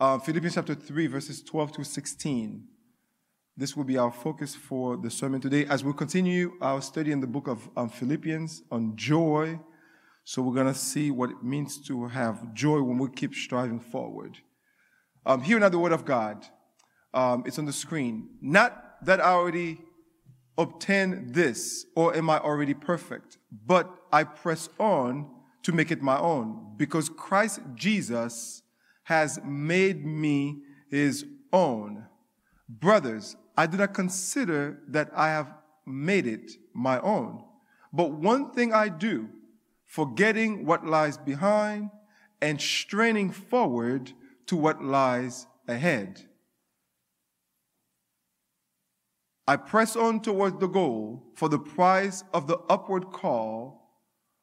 uh, Philippians chapter 3, verses 12 to 16. This will be our focus for the sermon today as we continue our study in the book of um, Philippians on joy. So we're going to see what it means to have joy when we keep striving forward. Um, hearing out the word of God, um, it's on the screen. Not that I already obtain this or am I already perfect, but I press on to make it my own because Christ Jesus has made me his own. Brothers, I do not consider that I have made it my own. But one thing I do, forgetting what lies behind and straining forward to what lies ahead. I press on towards the goal for the prize of the upward call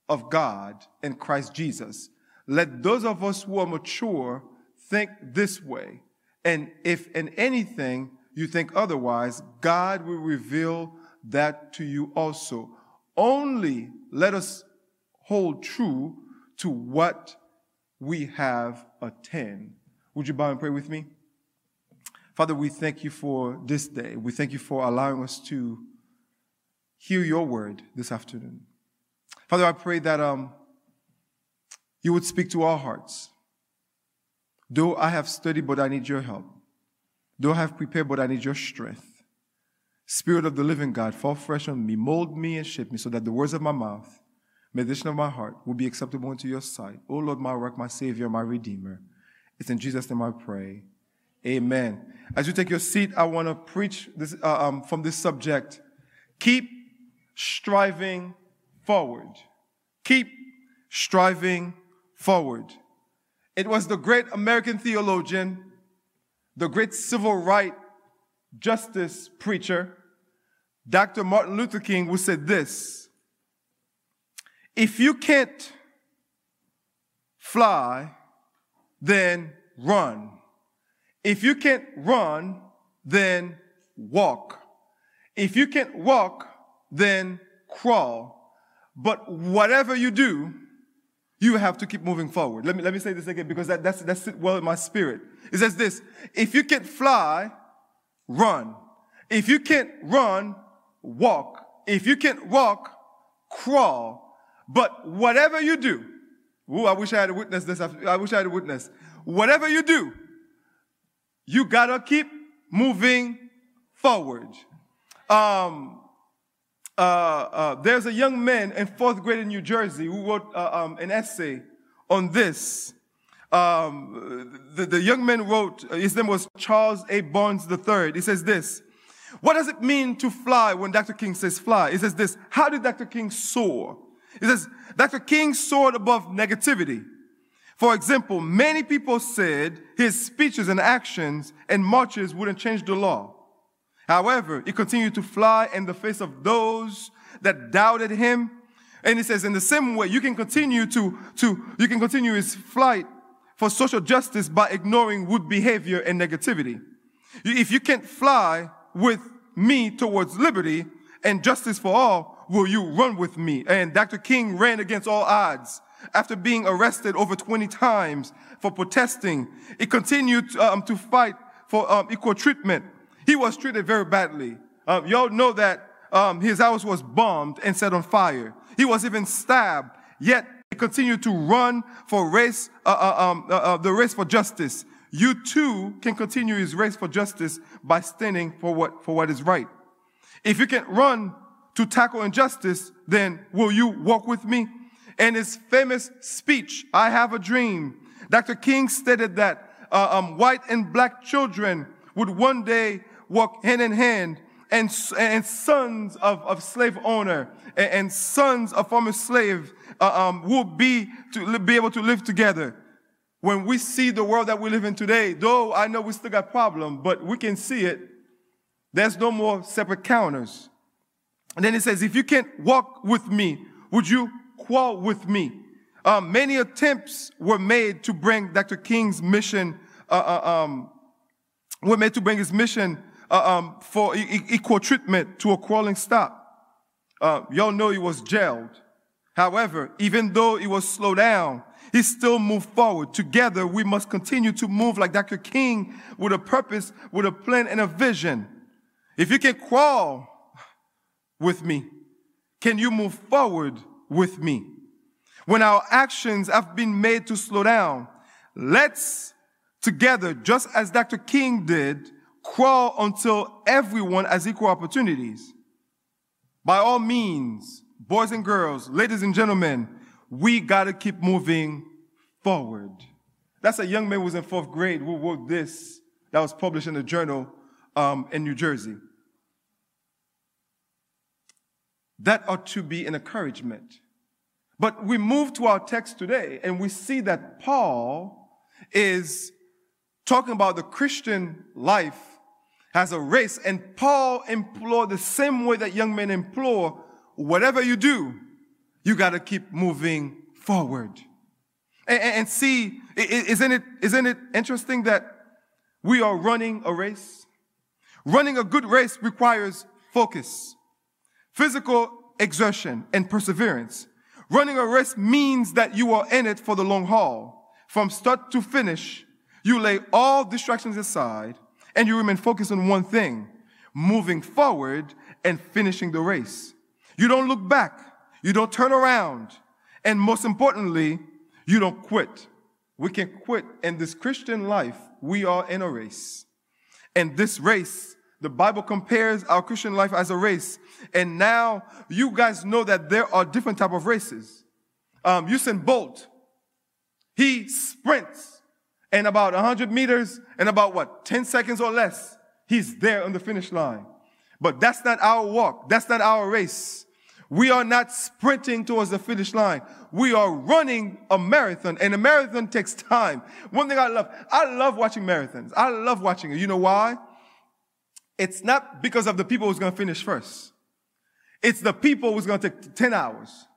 of God in Christ Jesus. Let those of us who are mature think this way. And if in anything you think otherwise, God will reveal that to you also. Only let us hold true to what we have attained. Would you bow and pray with me? Father, we thank you for this day. We thank you for allowing us to hear your word this afternoon. Father, I pray that um, you would speak to our hearts. Though I have studied, but I need your help. Though I have prepared, but I need your strength. Spirit of the living God, fall fresh on me, mold me and shape me so that the words of my mouth, meditation of my heart will be acceptable into your sight. O Lord, my rock, my Savior, my Redeemer. It's in Jesus' name I pray. Amen. As you take your seat, I want to preach this, uh, um, from this subject. Keep striving forward. Keep striving forward. It was the great American theologian, the great civil rights justice preacher, Dr. Martin Luther King, who said this If you can't fly, then run. If you can't run, then walk. If you can't walk, then crawl. But whatever you do, you have to keep moving forward. Let me, let me say this again because that, that's, that's well in my spirit. It says this, if you can't fly, run. If you can't run, walk. If you can't walk, crawl. But whatever you do, ooh, I wish I had a witness this. I wish I had a witness. Whatever you do, you gotta keep moving forward. Um, uh, uh, there's a young man in fourth grade in New Jersey who wrote uh, um, an essay on this. Um, the, the, young man wrote, his name was Charles A. Barnes III. He says this What does it mean to fly when Dr. King says fly? He says this How did Dr. King soar? He says, Dr. King soared above negativity. For example, many people said his speeches and actions and marches wouldn't change the law. However, he continued to fly in the face of those that doubted him. And he says, in the same way, you can continue to, to you can continue his flight for social justice by ignoring good behavior and negativity. If you can't fly with me towards liberty and justice for all, will you run with me? And Dr. King ran against all odds after being arrested over 20 times for protesting, he continued um, to fight for um, equal treatment. He was treated very badly. Um, y'all know that um, his house was bombed and set on fire. He was even stabbed, yet he continued to run for race, uh, uh, um, uh, uh, the race for justice. You too can continue his race for justice by standing for what, for what is right. If you can run to tackle injustice, then will you walk with me? In his famous speech, I Have a Dream, Dr. King stated that uh, um, white and black children would one day walk hand in hand and, and sons of, of slave owner and, and sons of former slave uh, um, will be to be able to live together. When we see the world that we live in today, though I know we still got problem, but we can see it. There's no more separate counters. And then it says, if you can't walk with me, would you quarrel with me. Um, many attempts were made to bring Dr. King's mission, uh, uh, um, were made to bring his mission uh, um, for e- equal treatment to a crawling stop. Uh, y'all know he was jailed. However, even though he was slowed down, he still moved forward. Together, we must continue to move like Dr. King with a purpose, with a plan and a vision. If you can crawl with me, can you move forward with me? When our actions have been made to slow down, let's together, just as Dr. King did, crawl until everyone has equal opportunities. By all means, boys and girls, ladies and gentlemen, we gotta keep moving forward. That's a young man who was in fourth grade who wrote this that was published in a journal um, in New Jersey. That ought to be an encouragement. But we move to our text today and we see that Paul is talking about the Christian life as a race. And Paul implored the same way that young men implore whatever you do, you got to keep moving forward. And, and, see, isn't it, isn't it interesting that we are running a race? Running a good race requires focus, physical exertion, and perseverance. Running a race means that you are in it for the long haul. From start to finish, you lay all distractions aside and you remain focused on one thing, moving forward and finishing the race. You don't look back. You don't turn around. And most importantly, you don't quit. We can quit in this Christian life. We are in a race. And this race, the Bible compares our Christian life as a race. And now you guys know that there are different type of races. Um, Usain Bolt, he sprints and about 100 meters and about what, 10 seconds or less, he's there on the finish line. But that's not our walk. That's not our race. We are not sprinting towards the finish line. We are running a marathon and a marathon takes time. One thing I love, I love watching marathons. I love watching it. You know why? It's not because of the people who's going to finish first. It's the people who's going to take 10 hours,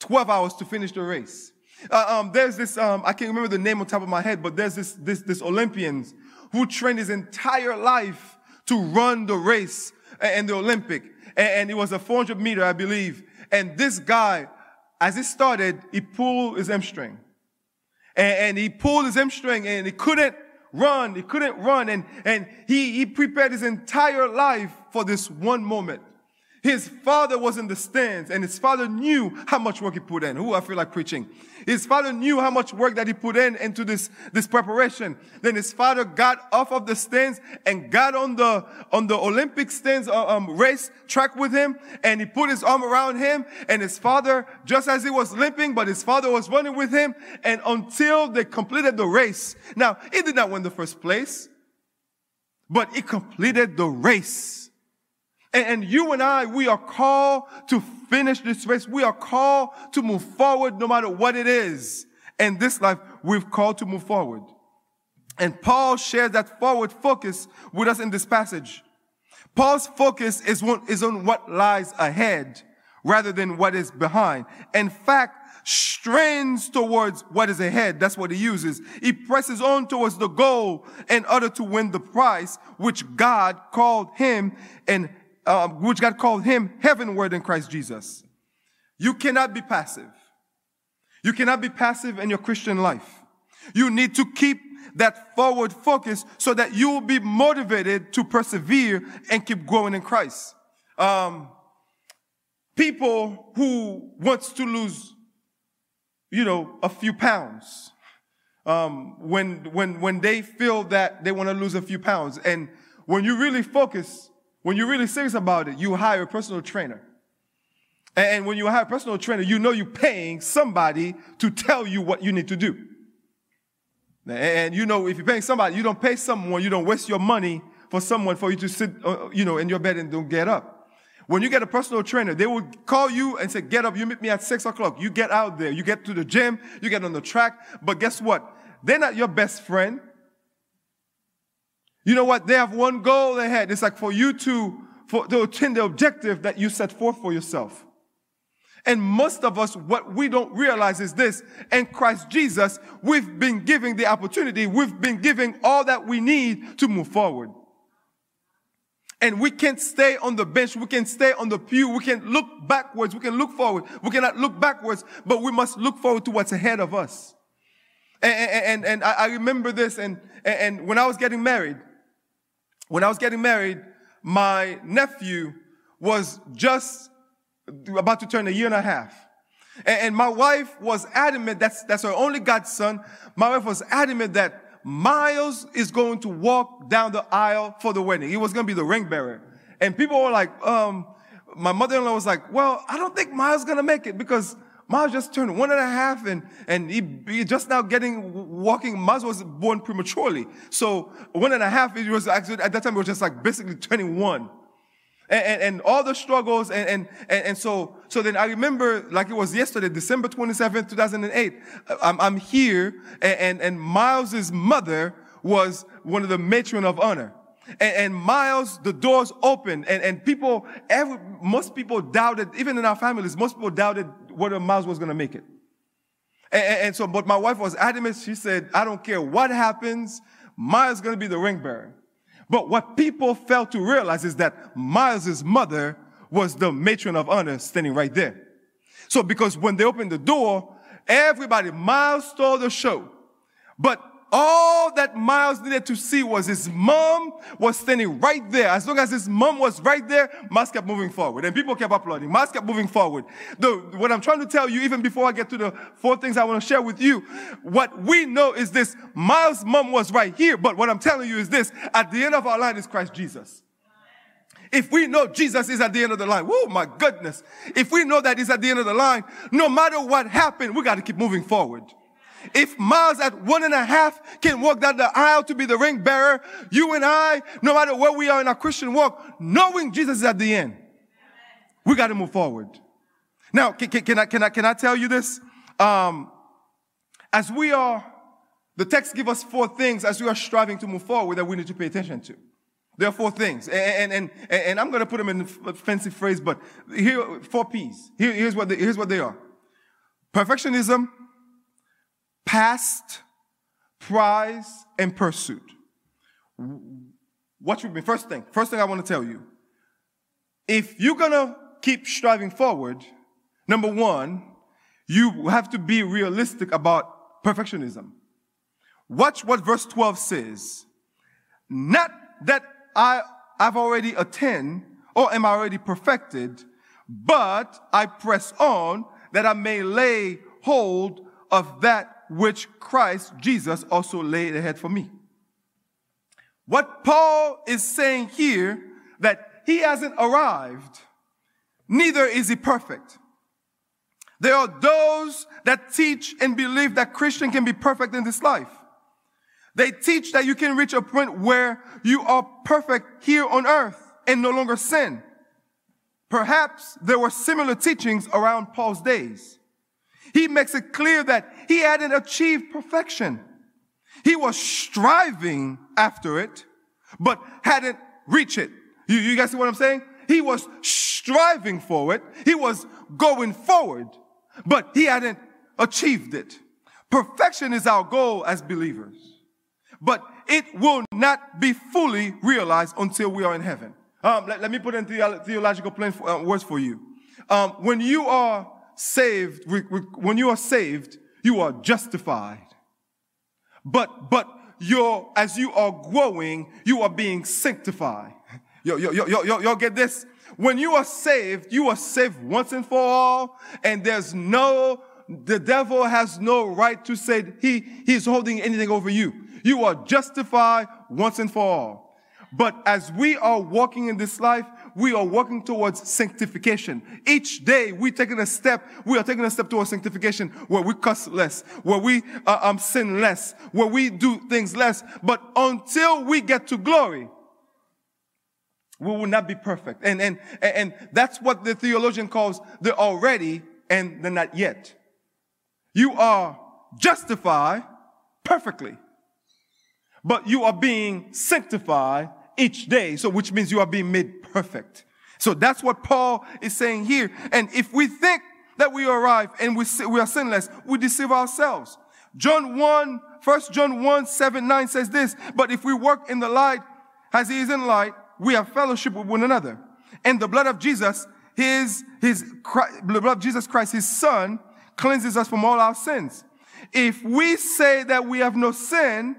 12 hours to finish the race. Uh, um, there's this, um, I can't remember the name on top of my head, but there's this, this, this Olympians who trained his entire life to run the race and the Olympic. And, it was a 400 meter, I believe. And this guy, as he started, he pulled his hamstring. And, and he pulled his hamstring and he couldn't run. He couldn't run. And, and he, he prepared his entire life for this one moment. His father was in the stands and his father knew how much work he put in. Who I feel like preaching. His father knew how much work that he put in into this, this preparation. Then his father got off of the stands and got on the, on the Olympic stands, uh, um, race track with him and he put his arm around him and his father, just as he was limping, but his father was running with him and until they completed the race. Now, he did not win the first place, but he completed the race. And, you and I, we are called to finish this race. We are called to move forward no matter what it is. In this life, we've called to move forward. And Paul shares that forward focus with us in this passage. Paul's focus is on, is on what lies ahead rather than what is behind. In fact, strains towards what is ahead. That's what he uses. He presses on towards the goal in order to win the prize, which God called him and uh, which God called him heavenward in Christ Jesus. You cannot be passive. You cannot be passive in your Christian life. You need to keep that forward focus so that you will be motivated to persevere and keep growing in Christ. Um, people who wants to lose, you know, a few pounds, um, when when when they feel that they want to lose a few pounds, and when you really focus when you're really serious about it, you hire a personal trainer. And when you hire a personal trainer, you know you're paying somebody to tell you what you need to do. And you know, if you're paying somebody, you don't pay someone, you don't waste your money for someone for you to sit, uh, you know, in your bed and don't get up. When you get a personal trainer, they will call you and say, get up, you meet me at six o'clock. You get out there, you get to the gym, you get on the track. But guess what? They're not your best friend. You know what? They have one goal ahead. It's like for you to, for, to attain the objective that you set forth for yourself. And most of us, what we don't realize is this. In Christ Jesus, we've been given the opportunity. We've been given all that we need to move forward. And we can't stay on the bench. We can't stay on the pew. We can look backwards. We can look forward. We cannot look backwards, but we must look forward to what's ahead of us. And, and, and I remember this, and, and when I was getting married, when I was getting married, my nephew was just about to turn a year and a half. And, my wife was adamant, that's, that's her only godson. My wife was adamant that Miles is going to walk down the aisle for the wedding. He was going to be the ring bearer. And people were like, um, my mother-in-law was like, well, I don't think Miles is going to make it because Miles just turned one and a half and, and he, he just now getting walking. Miles was born prematurely. So one and a half, it was actually, at that time, it was just like basically turning one and, and, and all the struggles. And, and, and, and, so, so then I remember like it was yesterday, December 27th, 2008. I'm, I'm here and, and, and Miles's mother was one of the matron of honor. And, and, Miles, the doors opened and, and people, every, most people doubted, even in our families, most people doubted whether Miles was going to make it. And, and, so, but my wife was adamant. She said, I don't care what happens. Miles is going to be the ring bearer. But what people fail to realize is that Miles's mother was the matron of honor standing right there. So because when they opened the door, everybody, Miles stole the show. But all that Miles needed to see was his mom was standing right there. As long as his mom was right there, Miles kept moving forward. And people kept applauding. Miles kept moving forward. The, what I'm trying to tell you, even before I get to the four things I want to share with you, what we know is this. Miles' mom was right here. But what I'm telling you is this. At the end of our line is Christ Jesus. If we know Jesus is at the end of the line, oh my goodness. If we know that he's at the end of the line, no matter what happened, we got to keep moving forward. If Miles at one and a half can walk down the aisle to be the ring bearer, you and I, no matter where we are in our Christian walk, knowing Jesus is at the end, we got to move forward. Now, can, can, can, I, can, I, can I tell you this? Um, as we are, the text gives us four things as we are striving to move forward that we need to pay attention to. There are four things, and, and, and, and I'm going to put them in a fancy phrase, but here, four P's. Here, here's, what they, here's what they are. Perfectionism, past, prize, and pursuit. What should be first thing? First thing I want to tell you. If you're gonna keep striving forward, number one, you have to be realistic about perfectionism. Watch what verse 12 says. Not that I, I've already attained or am already perfected, but I press on that I may lay hold of that which Christ Jesus also laid ahead for me. What Paul is saying here that he hasn't arrived, neither is he perfect. There are those that teach and believe that Christian can be perfect in this life. They teach that you can reach a point where you are perfect here on earth and no longer sin. Perhaps there were similar teachings around Paul's days. He makes it clear that he hadn't achieved perfection. He was striving after it, but hadn't reached it. You, you guys see what I'm saying? He was striving for it. He was going forward, but he hadn't achieved it. Perfection is our goal as believers, but it will not be fully realized until we are in heaven. Um, let, let, me put in theological plain for, uh, words for you. Um, when you are saved, when you are saved, you are justified. But, but you're, as you are growing, you are being sanctified. Yo, yo, yo, yo, yo, y'all get this? When you are saved, you are saved once and for all, and there's no, the devil has no right to say he, he's holding anything over you. You are justified once and for all. But as we are walking in this life, we are working towards sanctification. Each day we're taking a step, we are taking a step towards sanctification where we cuss less, where we uh, um, sin less, where we do things less. But until we get to glory, we will not be perfect. And, and, and that's what the theologian calls the already and the not yet. You are justified perfectly, but you are being sanctified each day. So, which means you are being made perfect. So that's what Paul is saying here. And if we think that we arrive and we, we are sinless, we deceive ourselves. John 1, 1 John 1, 7, 9 says this, but if we work in the light as he is in light, we have fellowship with one another. And the blood of Jesus, his, his, the blood of Jesus Christ, his son, cleanses us from all our sins. If we say that we have no sin,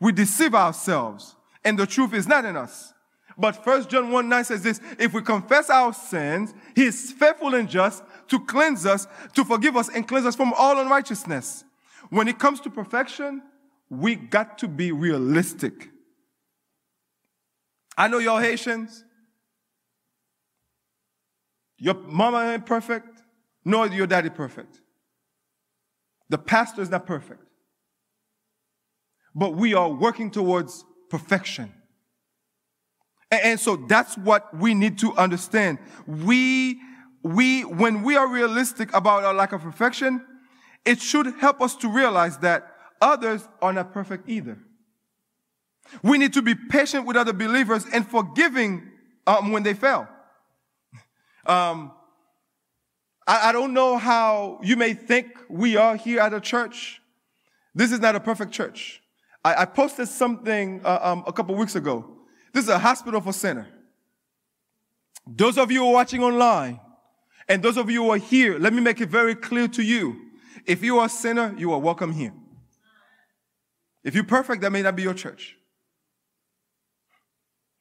we deceive ourselves and the truth is not in us. But 1 John 1 9 says this, if we confess our sins, he is faithful and just to cleanse us, to forgive us and cleanse us from all unrighteousness. When it comes to perfection, we got to be realistic. I know y'all Haitians. Your mama ain't perfect, nor your daddy perfect. The pastor is not perfect. But we are working towards perfection. And so that's what we need to understand. We, we, when we are realistic about our lack of perfection, it should help us to realize that others are not perfect either. We need to be patient with other believers and forgiving um, when they fail. Um, I, I, don't know how you may think we are here at a church. This is not a perfect church. I, I posted something uh, um, a couple weeks ago. This is a hospital for sinner. Those of you who are watching online, and those of you who are here, let me make it very clear to you. If you are a sinner, you are welcome here. If you're perfect, that may not be your church.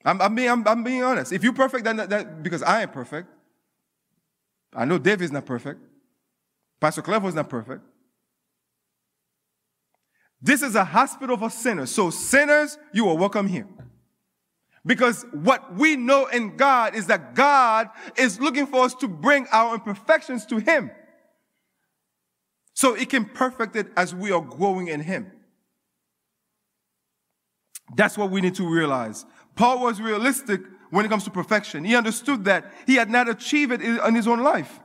I'm, I'm, being, I'm, I'm being honest. If you're perfect, then that, that, because I am perfect. I know David's not perfect. Pastor Clevo is not perfect. This is a hospital for sinners. So, sinners, you are welcome here. Because what we know in God is that God is looking for us to bring our imperfections to Him. So He can perfect it as we are growing in Him. That's what we need to realize. Paul was realistic when it comes to perfection. He understood that he had not achieved it in his own life.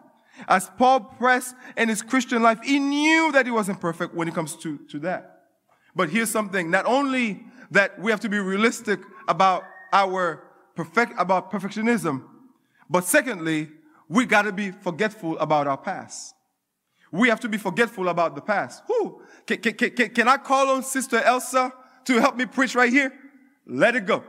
As Paul pressed in his Christian life, he knew that he wasn't perfect when it comes to, to that. But here's something, not only that we have to be realistic about our perfect, about perfectionism, but secondly, we gotta be forgetful about our past. We have to be forgetful about the past. Who Can, can, can, can I call on Sister Elsa to help me preach right here? Let it go.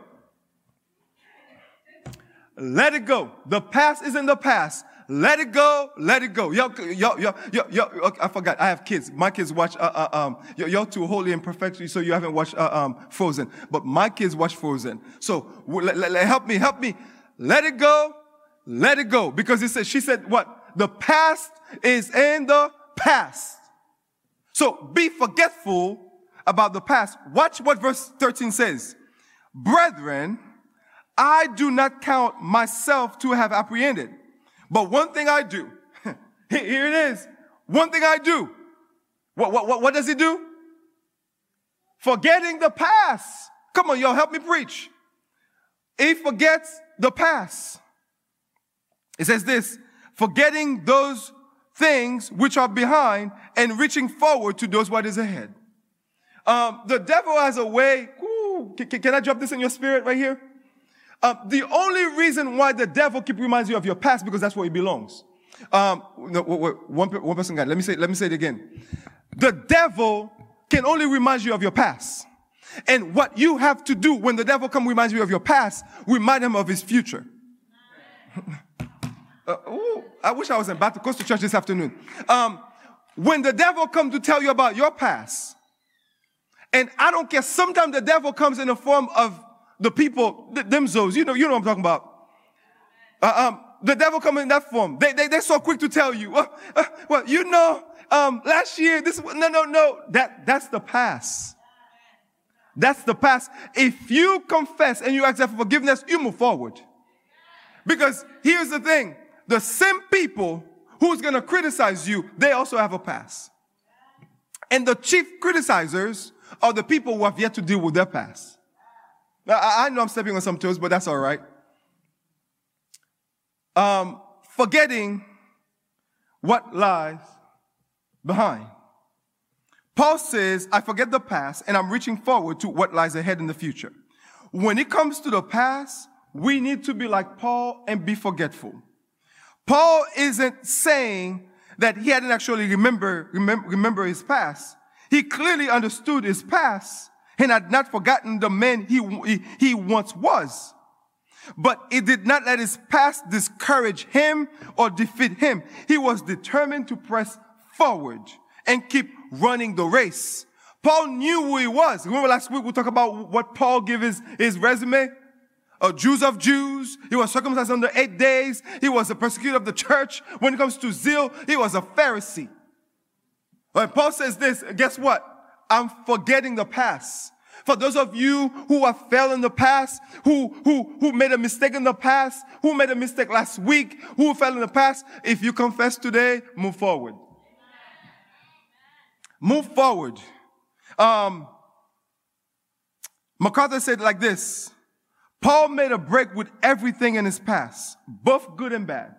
Let it go. The past is in the past. Let it go. Let it go. Yo, yo, yo, yo, yo I forgot. I have kids. My kids watch, uh, uh, um, you're too holy and perfect, so you haven't watched, uh, um, Frozen. But my kids watch Frozen. So help me, help me. Let it go. Let it go. Because it says, she said what? The past is in the past. So be forgetful about the past. Watch what verse 13 says. Brethren, I do not count myself to have apprehended. But one thing I do, here it is. One thing I do. What, what, what, what does he do? Forgetting the past. Come on, y'all, help me preach. He forgets the past. It says this, forgetting those things which are behind and reaching forward to those what is ahead. Um, the devil has a way, ooh, can, can I drop this in your spirit right here? Um, the only reason why the devil keep reminds you of your past because that's where he belongs. Um, no, one, one person got. it. Let me say. Let me say it again. The devil can only remind you of your past, and what you have to do when the devil come reminds you of your past, remind him of his future. uh, ooh, I wish I was in Baptist Coastal Church this afternoon. Um, when the devil come to tell you about your past, and I don't care. Sometimes the devil comes in the form of the people, themselves, you know, you know what I'm talking about. Uh, um, the devil come in that form. They, they, they're so quick to tell you, uh, uh, well, you know, um, last year, this, no, no, no, that, that's the past. That's the past. If you confess and you ask for forgiveness, you move forward. Because here's the thing. The same people who's going to criticize you, they also have a past. And the chief criticizers are the people who have yet to deal with their past. Now, I, know I'm stepping on some toes, but that's all right. Um, forgetting what lies behind. Paul says, I forget the past and I'm reaching forward to what lies ahead in the future. When it comes to the past, we need to be like Paul and be forgetful. Paul isn't saying that he hadn't actually remember, remember, remember his past. He clearly understood his past and had not forgotten the man he, he, once was. But it did not let his past discourage him or defeat him. He was determined to press forward and keep running the race. Paul knew who he was. Remember last week we talked about what Paul gave his, his resume? A Jews of Jews. He was circumcised under eight days. He was a persecutor of the church. When it comes to zeal, he was a Pharisee. When Paul says this, guess what? I'm forgetting the past. For those of you who have failed in the past, who, who, who made a mistake in the past, who made a mistake last week, who fell in the past, if you confess today, move forward. Move forward. Um, MacArthur said like this Paul made a break with everything in his past, both good and bad.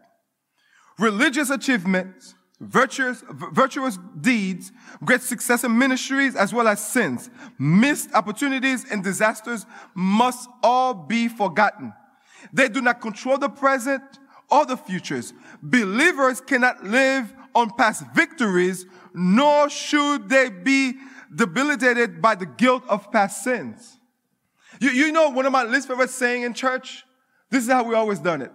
Religious achievements, virtuous, virtuous deeds, great success in ministries, as well as sins, missed opportunities and disasters must all be forgotten. They do not control the present or the futures. Believers cannot live on past victories, nor should they be debilitated by the guilt of past sins. You, you know one of my least favorite saying in church? This is how we always done it.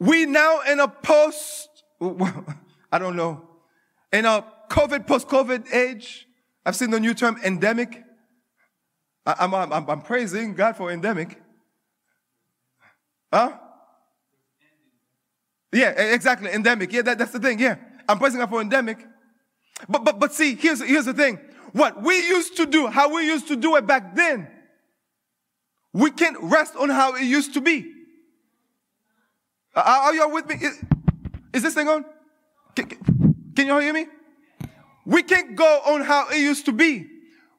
We now in a post, I don't know, in a COVID, post-COVID age. I've seen the new term endemic. I'm, I'm, I'm praising God for endemic. Huh? Yeah, exactly. Endemic. Yeah, that, that's the thing. Yeah. I'm praising God for endemic. But, but, but see, here's, here's the thing. What we used to do, how we used to do it back then, we can't rest on how it used to be. Are, y'all with me? Is, is this thing on? Can, can y'all hear me? We can't go on how it used to be.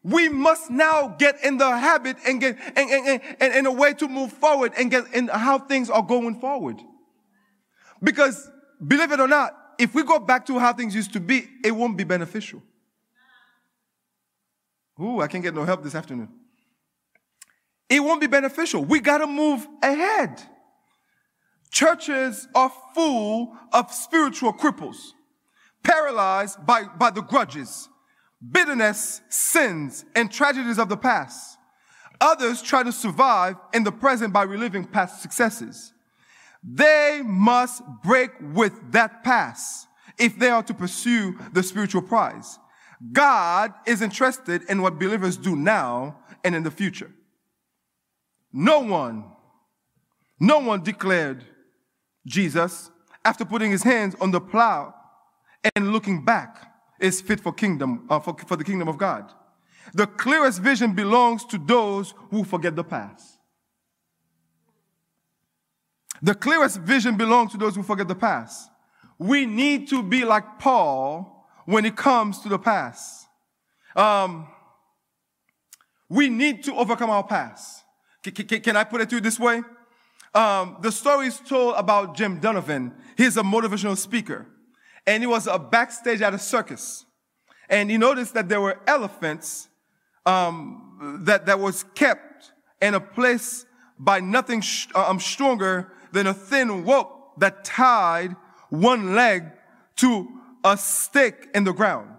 We must now get in the habit and get and, and, and, and a way to move forward and get in how things are going forward. Because believe it or not, if we go back to how things used to be, it won't be beneficial. Ooh, I can't get no help this afternoon. It won't be beneficial. We got to move ahead. Churches are full of spiritual cripples, paralyzed by, by the grudges, bitterness, sins, and tragedies of the past. Others try to survive in the present by reliving past successes. They must break with that past if they are to pursue the spiritual prize. God is interested in what believers do now and in the future. No one, no one declared Jesus, after putting his hands on the plow and looking back, is fit for kingdom uh, for, for the kingdom of God. The clearest vision belongs to those who forget the past. The clearest vision belongs to those who forget the past. We need to be like Paul when it comes to the past. Um, we need to overcome our past. Can, can, can I put it to you this way? Um, the story is told about Jim Donovan. He's a motivational speaker. And he was a backstage at a circus. And he noticed that there were elephants um, that, that was kept in a place by nothing sh- um, stronger than a thin rope that tied one leg to a stake in the ground.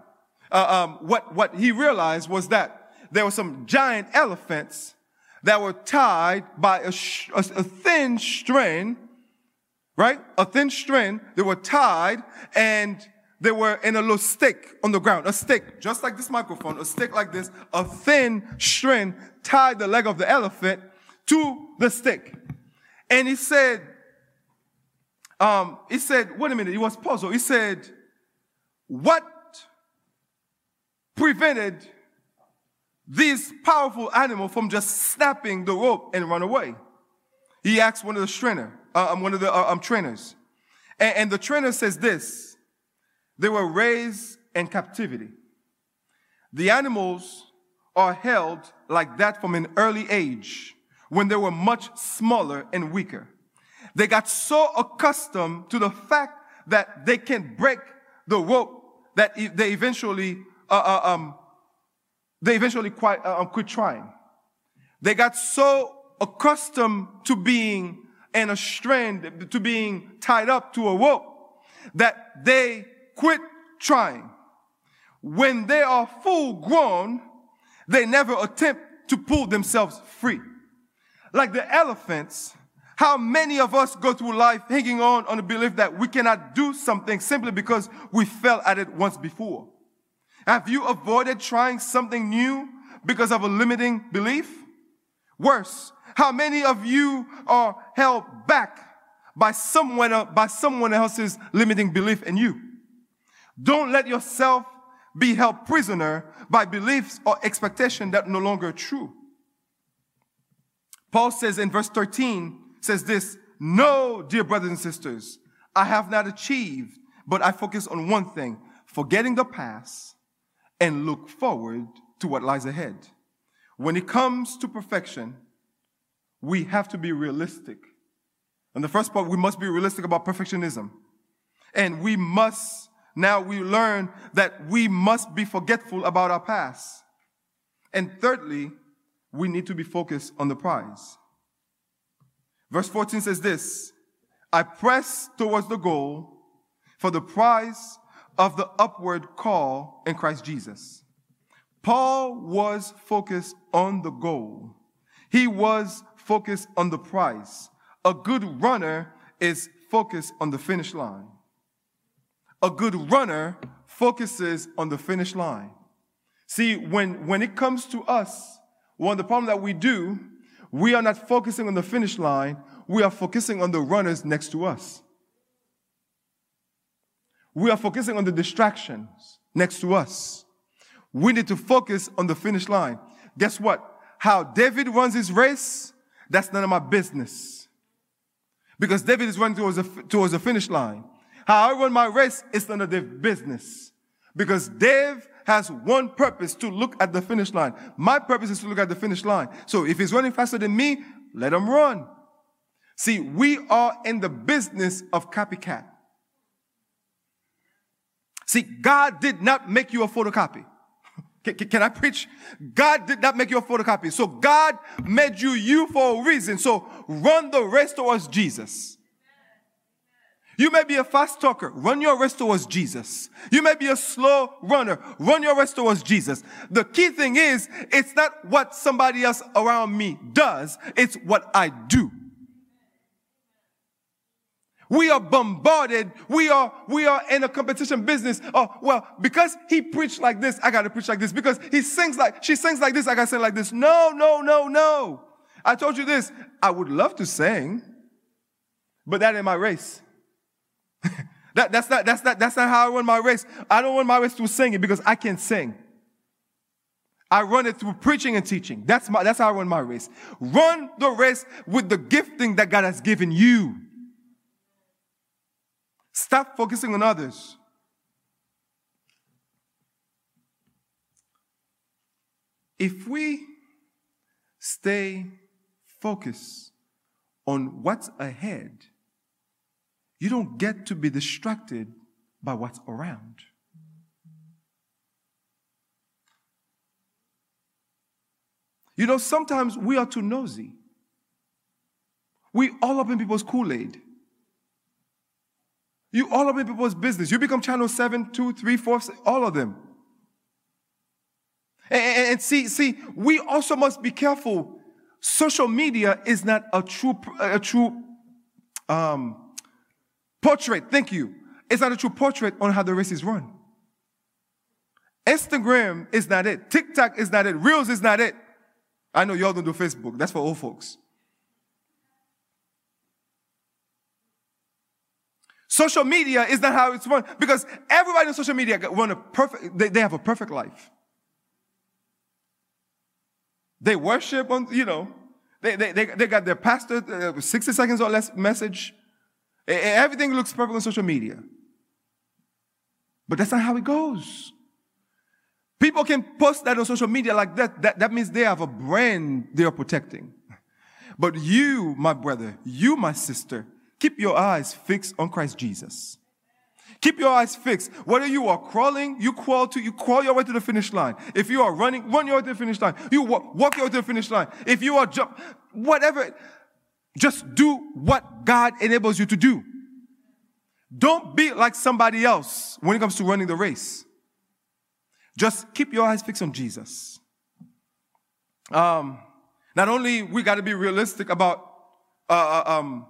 Uh, um, what, what he realized was that there were some giant elephants that were tied by a, a, a thin string, right? A thin string. They were tied and they were in a little stick on the ground, a stick, just like this microphone, a stick like this, a thin string tied the leg of the elephant to the stick. And he said, um, he said, wait a minute, he was puzzled. He said, what prevented this powerful animal from just snapping the rope and run away. He asked one of the trainer, uh, um, one of the uh, um, trainers, and, and the trainer says this: they were raised in captivity. The animals are held like that from an early age when they were much smaller and weaker. They got so accustomed to the fact that they can break the rope that they eventually uh, uh, um, they eventually quite, uh, um, quit trying. They got so accustomed to being in a strand, to being tied up to a rope, that they quit trying. When they are full grown, they never attempt to pull themselves free. Like the elephants How many of us go through life hanging on on the belief that we cannot do something simply because we fell at it once before? Have you avoided trying something new because of a limiting belief? Worse, how many of you are held back by someone, by someone else's limiting belief in you? Don't let yourself be held prisoner by beliefs or expectation that no longer true. Paul says in verse 13, says this, No, dear brothers and sisters, I have not achieved, but I focus on one thing, forgetting the past and look forward to what lies ahead. When it comes to perfection, we have to be realistic. And the first part, we must be realistic about perfectionism. And we must, now we learn that we must be forgetful about our past. And thirdly, we need to be focused on the prize. Verse 14 says this I press towards the goal for the prize of the upward call in Christ Jesus. Paul was focused on the goal. He was focused on the prize. A good runner is focused on the finish line. A good runner focuses on the finish line. See, when, when it comes to us, one of the problems that we do, we are not focusing on the finish line, we are focusing on the runners next to us. We are focusing on the distractions next to us. We need to focus on the finish line. Guess what? How David runs his race, that's none of my business. Because David is running towards the, towards the finish line. How I run my race is none of their business. Because Dave has one purpose to look at the finish line. My purpose is to look at the finish line. So if he's running faster than me, let him run. See, we are in the business of copycat. See, God did not make you a photocopy. Can, can, I preach? God did not make you a photocopy. So God made you you for a reason. So run the race towards Jesus. You may be a fast talker. Run your race towards Jesus. You may be a slow runner. Run your race towards Jesus. The key thing is, it's not what somebody else around me does. It's what I do. We are bombarded. We are, we are in a competition business. Oh, well, because he preached like this, I gotta preach like this. Because he sings like, she sings like this, I gotta sing like this. No, no, no, no. I told you this. I would love to sing, but that ain't my race. that, that's not, that's not, that's not how I run my race. I don't run my race through singing because I can sing. I run it through preaching and teaching. That's my, that's how I run my race. Run the race with the gifting that God has given you. Stop focusing on others. If we stay focused on what's ahead, you don't get to be distracted by what's around. You know, sometimes we are too nosy. We all up in people's Kool Aid. You all up in people's business. You become channel seven, two, three, four, all of them. And, and, and see, see, we also must be careful. Social media is not a true, a true um, portrait. Thank you. It's not a true portrait on how the race is run. Instagram is not it. TikTok is not it. Reels is not it. I know y'all don't do Facebook. That's for old folks. Social media is not how it's run because everybody on social media run a perfect, they, they have a perfect life. They worship on, you know, they, they, they, they got their pastor, uh, 60 seconds or less message. Everything looks perfect on social media. But that's not how it goes. People can post that on social media like that. That, that means they have a brand they are protecting. But you, my brother, you, my sister, Keep your eyes fixed on Christ Jesus. Keep your eyes fixed. Whether you are crawling, you crawl to, you crawl your way to the finish line. If you are running, run your way to the finish line. You walk, walk your way to the finish line. If you are jump, whatever, just do what God enables you to do. Don't be like somebody else when it comes to running the race. Just keep your eyes fixed on Jesus. Um, not only we got to be realistic about uh, uh, um,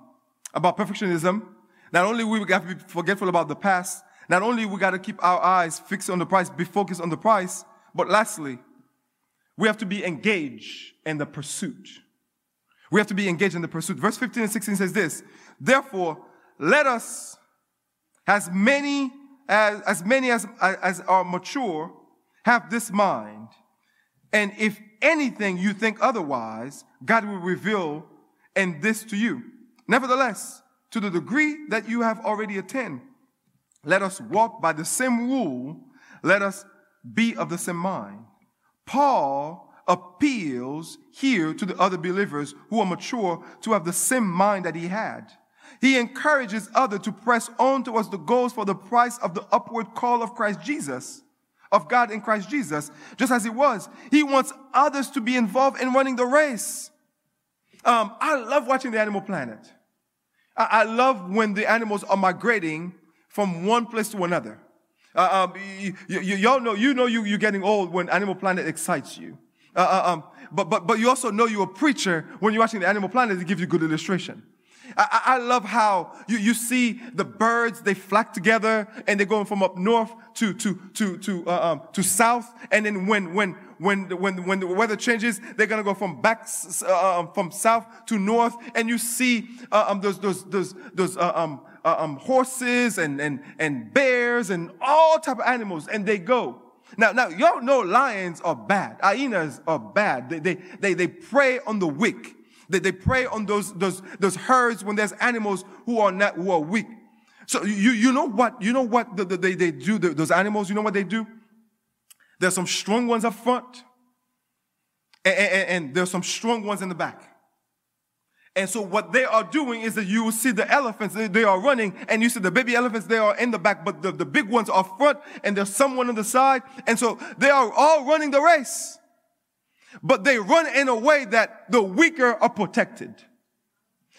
about perfectionism. Not only we have to be forgetful about the past, not only we got to keep our eyes fixed on the price, be focused on the price, but lastly, we have to be engaged in the pursuit. We have to be engaged in the pursuit. Verse 15 and 16 says this, therefore, let us, as many as, as many as, as are mature, have this mind. And if anything you think otherwise, God will reveal and this to you. Nevertheless, to the degree that you have already attained, let us walk by the same rule. Let us be of the same mind. Paul appeals here to the other believers who are mature to have the same mind that he had. He encourages others to press on towards the goals for the price of the upward call of Christ Jesus, of God in Christ Jesus, just as he was. He wants others to be involved in running the race. Um, I love watching the Animal Planet. I, love when the animals are migrating from one place to another. Uh, um, you, you, y'all know, you know you, you're getting old when Animal Planet excites you. Uh, uh, um, but, but, but you also know you're a preacher when you're watching the Animal Planet, it gives you good illustration. I, I, love how you, you see the birds, they flock together and they're going from up north to, to, to, to, uh, um, to south. And then when, when, when, when, when the weather changes, they're going to go from back, uh, um, from south to north. And you see, uh, um, those, those, those, those, uh, um, uh, um, horses and, and, and bears and all type of animals. And they go. Now, now, y'all know lions are bad. Hyenas are bad. They, they, they, they prey on the weak. They, they prey on those, those, those herds when there's animals who are not, who are weak. So you, you know what, you know what the, the, they, they do, the, those animals, you know what they do? There's some strong ones up front, and, and, and there's some strong ones in the back. And so what they are doing is that you will see the elephants, they, are running, and you see the baby elephants, they are in the back, but the, the big ones are front, and there's someone on the side. And so they are all running the race but they run in a way that the weaker are protected.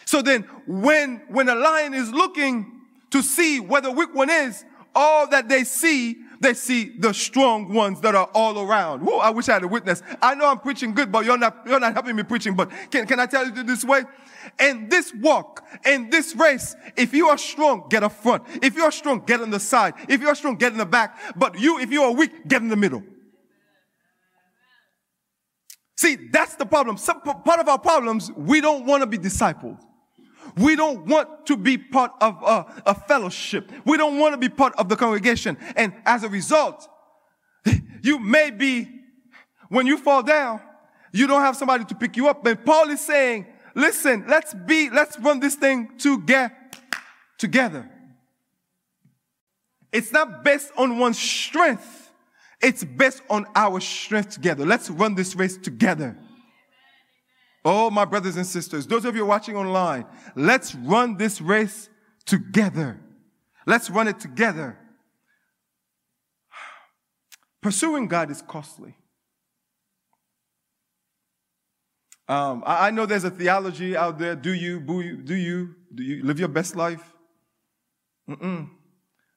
So then when, when a lion is looking to see where the weak one is, all that they see, they see the strong ones that are all around. Whoa, I wish I had a witness. I know I'm preaching good, but you're not, you're not helping me preaching, but can, can I tell you this way? In this walk, in this race, if you are strong, get up front. If you're strong, get on the side. If you're strong, get in the back. But you, if you are weak, get in the middle. See, that's the problem. Some, part of our problems, we don't want to be discipled. We don't want to be part of a, a fellowship. We don't want to be part of the congregation. And as a result, you may be, when you fall down, you don't have somebody to pick you up. But Paul is saying, listen, let's be, let's run this thing together. together. It's not based on one's strength. It's based on our strength together. Let's run this race together. Oh, my brothers and sisters, those of you watching online, let's run this race together. Let's run it together. Pursuing God is costly. Um, I, I, know there's a theology out there. Do you, do you, do you live your best life? Mm-mm.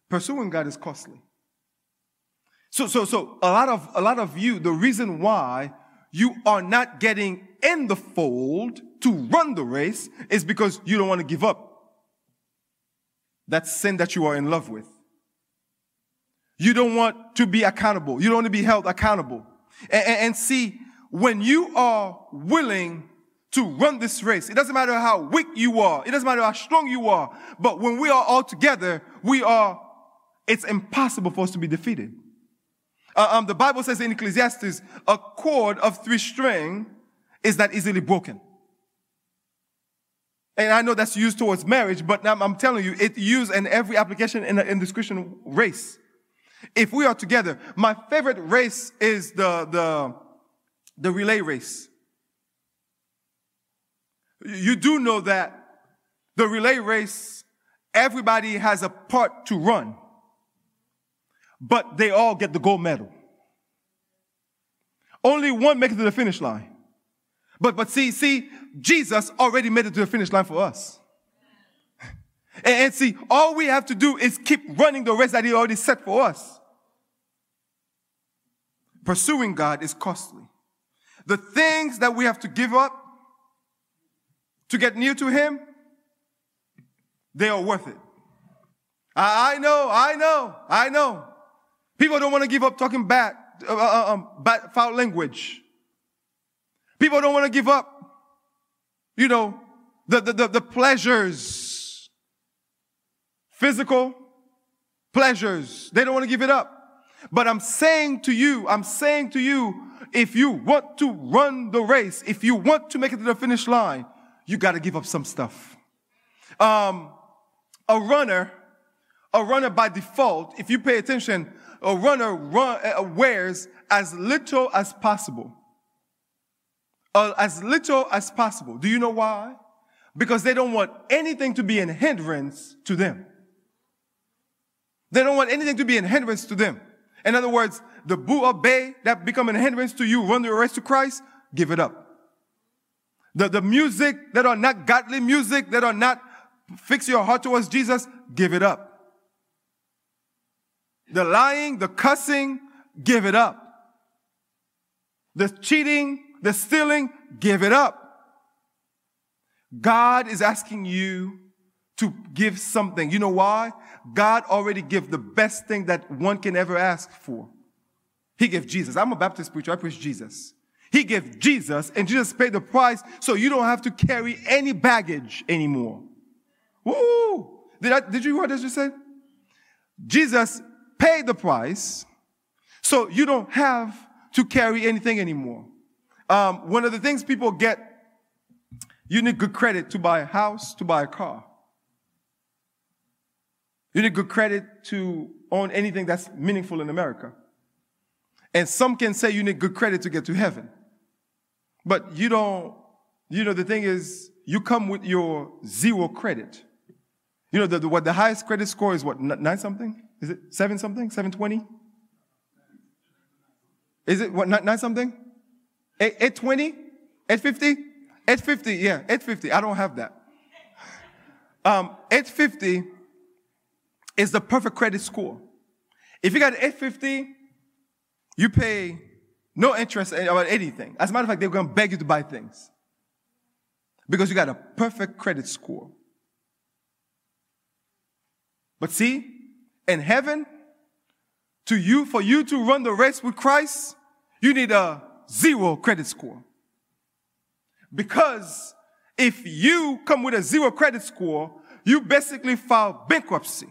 Pursuing God is costly. So, so, so a lot of, a lot of you, the reason why you are not getting in the fold to run the race is because you don't want to give up that sin that you are in love with. You don't want to be accountable. You don't want to be held accountable. And, and, and see, when you are willing to run this race, it doesn't matter how weak you are. It doesn't matter how strong you are. But when we are all together, we are, it's impossible for us to be defeated. Uh, um, the Bible says in Ecclesiastes, a cord of three string is not easily broken. And I know that's used towards marriage, but I'm, I'm telling you, it's used in every application in, the in this Christian race. If we are together, my favorite race is the, the, the relay race. You do know that the relay race, everybody has a part to run but they all get the gold medal. Only one makes it to the finish line. But, but see, see, Jesus already made it to the finish line for us. And, and see, all we have to do is keep running the race that he already set for us. Pursuing God is costly. The things that we have to give up to get near to Him, they are worth it. I, I know, I know, I know. People don't want to give up talking bad, uh, uh, um, bad, foul language. People don't want to give up, you know, the, the, the, the pleasures, physical pleasures. They don't want to give it up. But I'm saying to you, I'm saying to you, if you want to run the race, if you want to make it to the finish line, you got to give up some stuff. Um, a runner, a runner by default, if you pay attention, a runner run, uh, wears as little as possible. Uh, as little as possible. Do you know why? Because they don't want anything to be a hindrance to them. They don't want anything to be a hindrance to them. In other words, the boo bay that become a hindrance to you, run the race to Christ, give it up. The, the music that are not godly music, that are not fix your heart towards Jesus, give it up. The lying, the cussing, give it up. The cheating, the stealing, give it up. God is asking you to give something. You know why? God already gave the best thing that one can ever ask for. He gave Jesus. I'm a Baptist preacher. I preach Jesus. He gave Jesus and Jesus paid the price so you don't have to carry any baggage anymore. Woo! Did, I, did you hear what I just said? Jesus paid the price so you don't have to carry anything anymore. Um, one of the things people get, you need good credit to buy a house, to buy a car. You need good credit to own anything that's meaningful in America. And some can say you need good credit to get to heaven. But you don't, you know, the thing is, you come with your zero credit. You know, the, the, what the highest credit score is what, nine something? Is it seven something? 720? Is it what, nine something? 820? 850? 850, yeah, 850. I don't have that. Um, 850 is the perfect credit score. If you got 850, you pay no interest about anything. As a matter of fact, they're going to beg you to buy things because you got a perfect credit score. But see, in heaven, to you, for you to run the race with Christ, you need a zero credit score. Because if you come with a zero credit score, you basically file bankruptcy.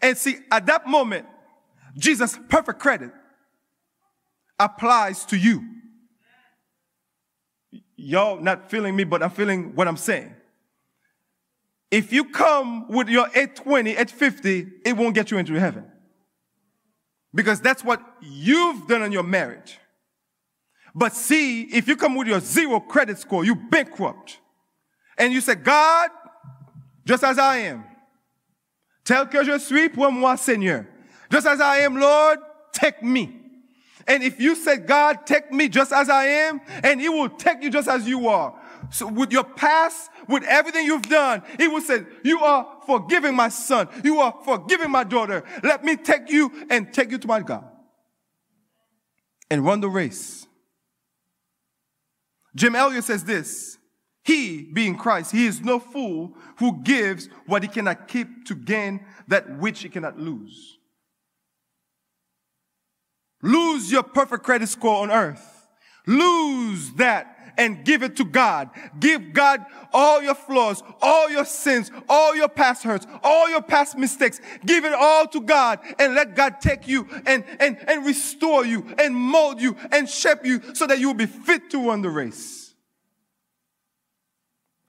And see, at that moment, Jesus' perfect credit applies to you. Y'all not feeling me, but I'm feeling what I'm saying. If you come with your 820, 850, it won't get you into heaven. Because that's what you've done in your marriage. But see, if you come with your zero credit score, you bankrupt. And you say, God, just as I am, tel que je suis pour moi, Seigneur. Just as I am, Lord, take me. And if you say, God, take me just as I am, and he will take you just as you are. So with your past, with everything you've done, he will say, you are forgiving my son. You are forgiving my daughter. Let me take you and take you to my God. And run the race. Jim Elliot says this. He, being Christ, he is no fool who gives what he cannot keep to gain that which he cannot lose. Lose your perfect credit score on earth. Lose that and give it to God. Give God all your flaws, all your sins, all your past hurts, all your past mistakes. Give it all to God and let God take you and, and, and restore you and mold you and shape you so that you will be fit to run the race.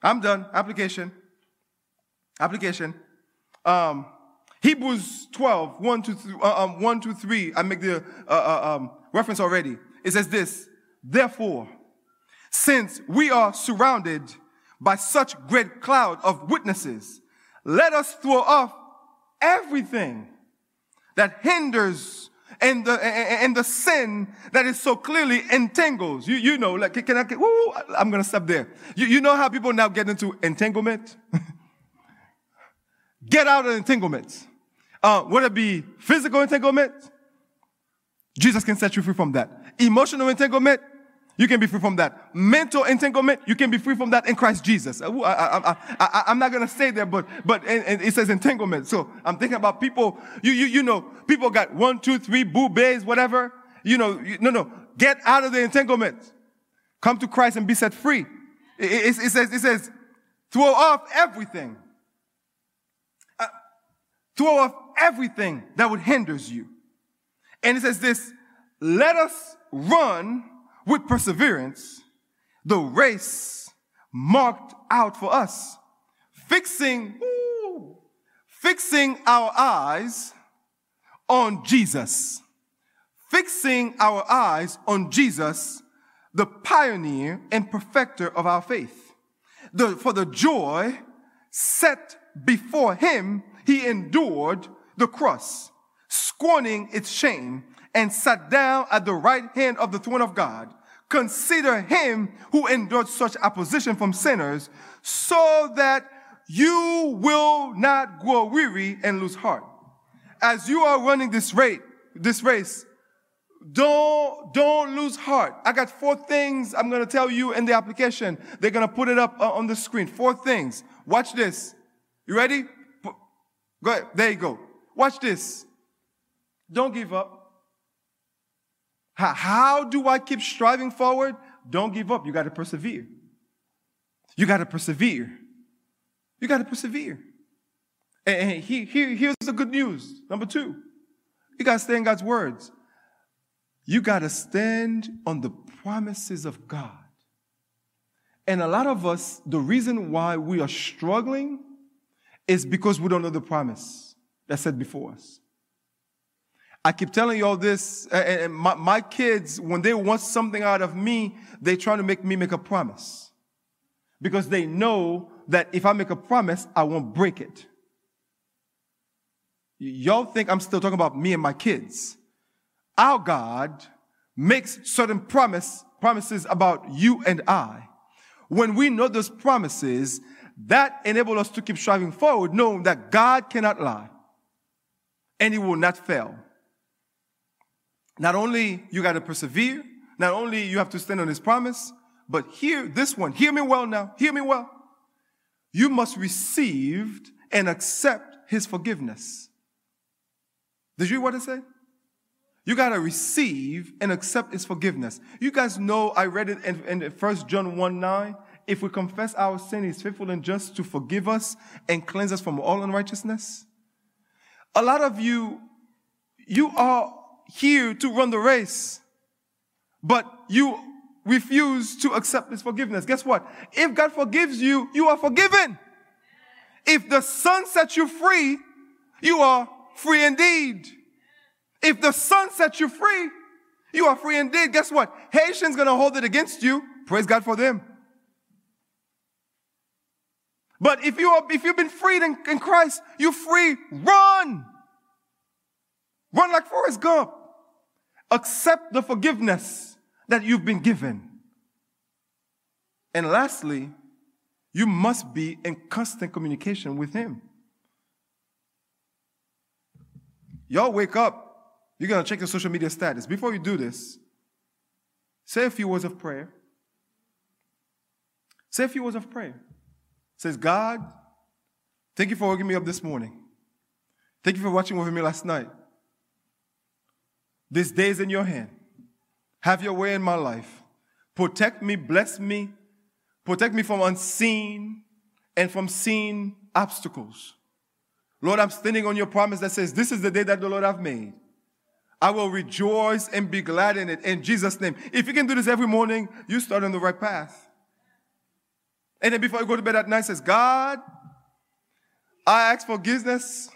I'm done. Application. Application. Um, Hebrews 12, 1 to, th- uh, um, 1 to 3, I make the uh, uh, um, reference already. It says this, Therefore, since we are surrounded by such great cloud of witnesses, let us throw off everything that hinders and the, and the sin that is so clearly entangles. You, you know, like, can I, woo, I'm going to stop there. You, you know how people now get into entanglement? get out of entanglements. Uh, would it be physical entanglement? Jesus can set you free from that. Emotional entanglement? You can be free from that. Mental entanglement, you can be free from that in Christ Jesus. I, am not going to say there, but, but it says entanglement. So I'm thinking about people, you, you, you know, people got one, two, three, boo bays, whatever. You know, you, no, no, get out of the entanglement. Come to Christ and be set free. It, it, it says, it says, throw off everything. Uh, throw off everything that would hinders you. And it says this, let us run with perseverance the race marked out for us, fixing, fixing our eyes on Jesus, fixing our eyes on Jesus, the pioneer and perfecter of our faith. The, for the joy set before him, he endured the cross, scorning its shame and sat down at the right hand of the throne of God. Consider him who endured such opposition from sinners so that you will not grow weary and lose heart. As you are running this race, this race, don't, don't lose heart. I got four things I'm going to tell you in the application. They're going to put it up uh, on the screen. Four things. Watch this. You ready? Go ahead. There you go. Watch this. Don't give up. How, how do I keep striving forward? Don't give up. You got to persevere. You got to persevere. You got to persevere. And, and he, he, here's the good news. Number two, you got to stay in God's words. You got to stand on the promises of God. And a lot of us, the reason why we are struggling is because we don't know the promise that's said before us. I keep telling you all this, and my, my, kids, when they want something out of me, they try to make me make a promise. Because they know that if I make a promise, I won't break it. Y'all think I'm still talking about me and my kids. Our God makes certain promise, promises about you and I. When we know those promises, that enable us to keep striving forward, knowing that God cannot lie and he will not fail. Not only you got to persevere, not only you have to stand on his promise, but hear this one. Hear me well now. Hear me well. You must receive and accept his forgiveness. Did you hear what I said? You got to receive and accept his forgiveness. You guys know I read it in, in 1 John 1 9. If we confess our sin, he's faithful and just to forgive us and cleanse us from all unrighteousness. A lot of you, you are here to run the race, but you refuse to accept his forgiveness. Guess what? If God forgives you, you are forgiven. If the Son sets you free, you are free indeed. If the Son sets you free, you are free indeed. Guess what? Haitian's gonna hold it against you. Praise God for them. But if you are, if you've been freed in, in Christ, you're free. Run. Run like Forrest Gump. Accept the forgiveness that you've been given. And lastly, you must be in constant communication with Him. Y'all wake up, you're to check your social media status. Before you do this, say a few words of prayer. Say a few words of prayer. Says, God, thank you for waking me up this morning. Thank you for watching over me last night. This day is in your hand. Have your way in my life. Protect me, bless me, protect me from unseen and from seen obstacles. Lord, I'm standing on your promise that says, This is the day that the Lord have made. I will rejoice and be glad in it in Jesus' name. If you can do this every morning, you start on the right path. And then before you go to bed at night, says, God, I ask forgiveness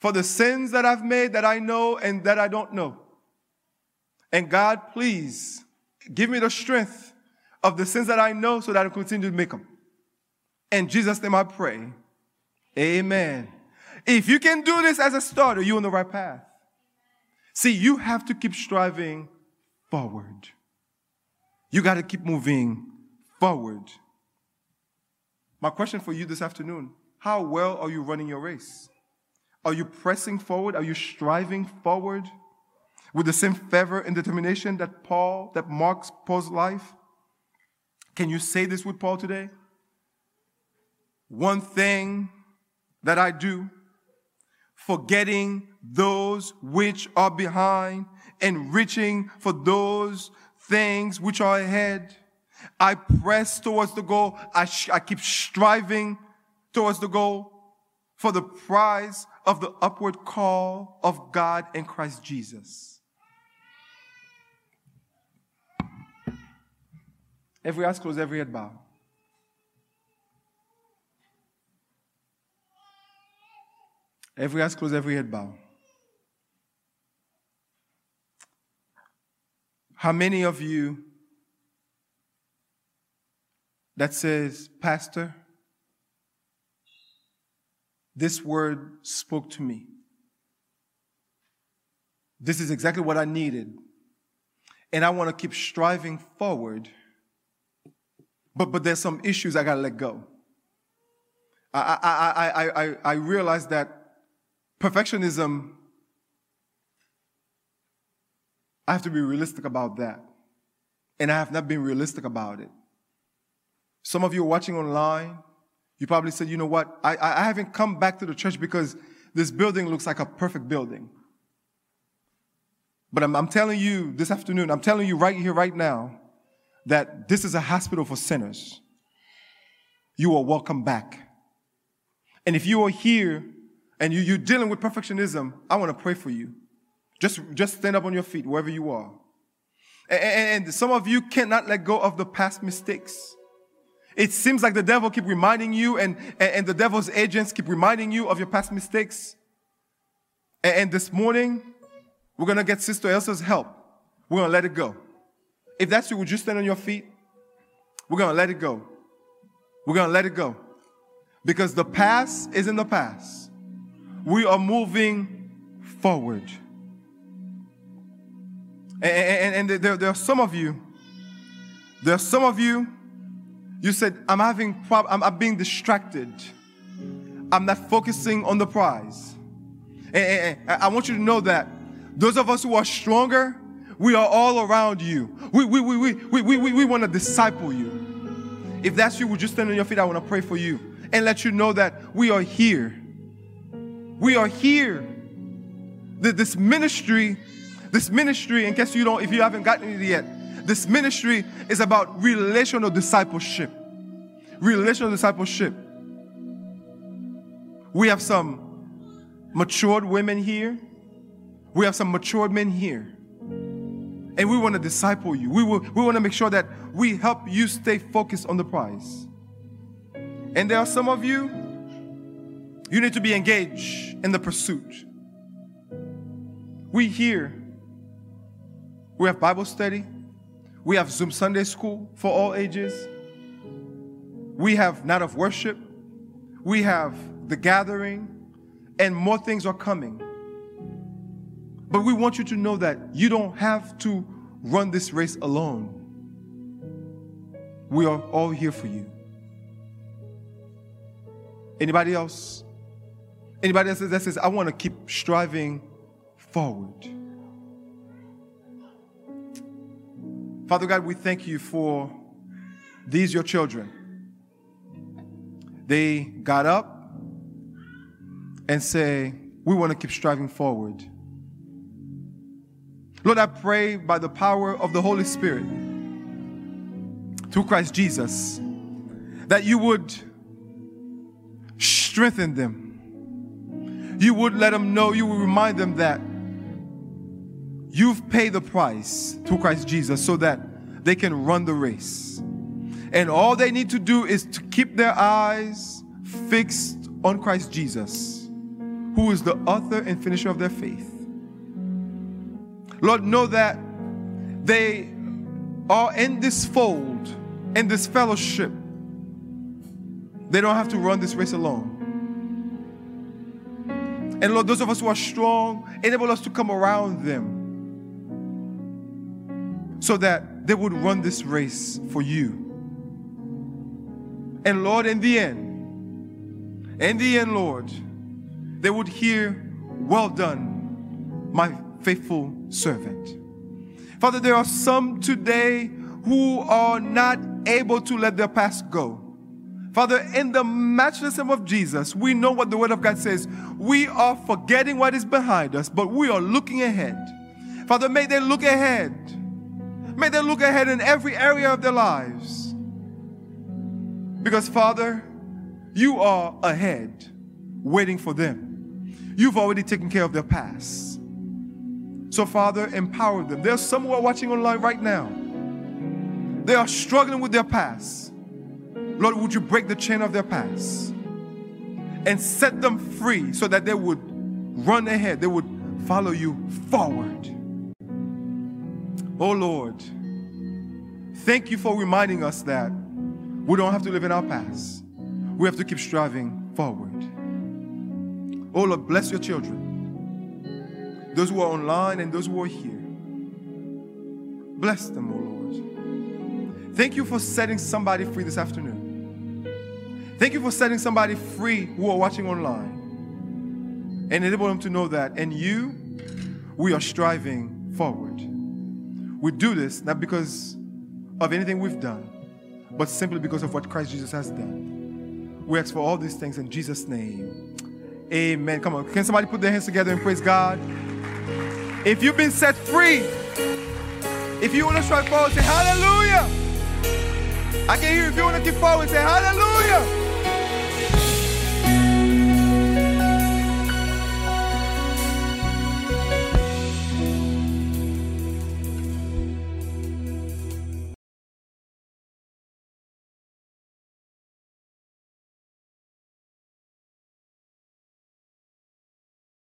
for the sins that I've made that I know and that I don't know. And God, please give me the strength of the sins that I know so that I continue to make them. In Jesus' name I pray. Amen. If you can do this as a starter, you're on the right path. See, you have to keep striving forward. You got to keep moving forward. My question for you this afternoon how well are you running your race? Are you pressing forward? Are you striving forward? with the same fervor and determination that Paul, that marks Paul's life? Can you say this with Paul today? One thing that I do, forgetting those which are behind and reaching for those things which are ahead. I press towards the goal. I, sh- I keep striving towards the goal for the prize of the upward call of God in Christ Jesus. Every eyes closed, every head bowed. Every eyes closed, every head bowed. How many of you that says, Pastor, this word spoke to me. This is exactly what I needed. And I want to keep striving forward. But, but there's some issues I got to let go. I, I, I, I, I realize that perfectionism, I have to be realistic about that. And I have not been realistic about it. Some of you are watching online, you probably said, you know what, I, I haven't come back to the church because this building looks like a perfect building. But I'm, I'm telling you this afternoon, I'm telling you right here, right now, that this is a hospital for sinners. You are welcome back. And if you are here and you, you're dealing with perfectionism, I want to pray for you. Just, just stand up on your feet wherever you are. And, and some of you cannot let go of the past mistakes. It seems like the devil keep reminding you and, and, and the devil's agents keep reminding you of your past mistakes. And, and this morning, we're going to get Sister Elsa's help. We're going to let it go. If that's you, would you stand on your feet? We're going to let it go. We're going to let it go. Because the past is in the past we are moving forward. And, and, and there, there, are some of you, there are some of you, you said, I'm having, prob- I'm, I'm being distracted. I'm not focusing on the prize. And, and I want you to know that those of us who are stronger, we are all around you. We, we, we, we, we, we, we, we want to disciple you. If that's you, would you stand on your feet? I want to pray for you and let you know that we are here we are here. This ministry, this ministry, in case you don't, if you haven't gotten it yet, this ministry is about relational discipleship. Relational discipleship. We have some matured women here. We have some matured men here. And we want to disciple you. We, will, we want to make sure that we help you stay focused on the prize. And there are some of you you need to be engaged in the pursuit. We here, we have Bible study, we have Zoom Sunday school for all ages, we have night of worship, we have the gathering, and more things are coming. But we want you to know that you don't have to run this race alone. We are all here for you. Anybody else? Anybody says, that says I want to keep striving forward. Father God, we thank you for these, your children. They got up and say, We want to keep striving forward. Lord, I pray by the power of the Holy Spirit through Christ Jesus that you would strengthen them you would let them know, you would remind them that you've paid the price through Christ Jesus so that they can run the race. And all they need to do is to keep their eyes fixed on Christ Jesus, who is the author and finisher of their faith. Lord, know that they are in this fold, in this fellowship. They don't have to run this race alone. And Lord, those of us who are strong, enable us to come around them so that they would run this race for you. And Lord, in the end, in the end, Lord, they would hear, Well done, my faithful servant. Father, there are some today who are not able to let their past go. Father, in the matchless name of Jesus, we know what the Word of God says. We are forgetting what is behind us, but we are looking ahead. Father, may they look ahead. May they look ahead in every area of their lives. Because, Father, you are ahead, waiting for them. You've already taken care of their past. So, Father, empower them. There's some who are watching online right now. They are struggling with their past. Lord, would you break the chain of their past and set them free so that they would run ahead, they would follow you forward. Oh Lord, thank you for reminding us that we don't have to live in our past. We have to keep striving forward. Oh Lord, bless your children. Those who are online and those who are here. Bless them, oh Lord. Thank you for setting somebody free this afternoon. Thank you for setting somebody free who are watching online and enable them to know that in you, we are striving forward. We do this not because of anything we've done, but simply because of what Christ Jesus has done. We ask for all these things in Jesus' name. Amen. Come on. Can somebody put their hands together and praise God? If you've been set free, if you want to strike forward, say hallelujah. I can hear you. If you want to keep forward, say hallelujah.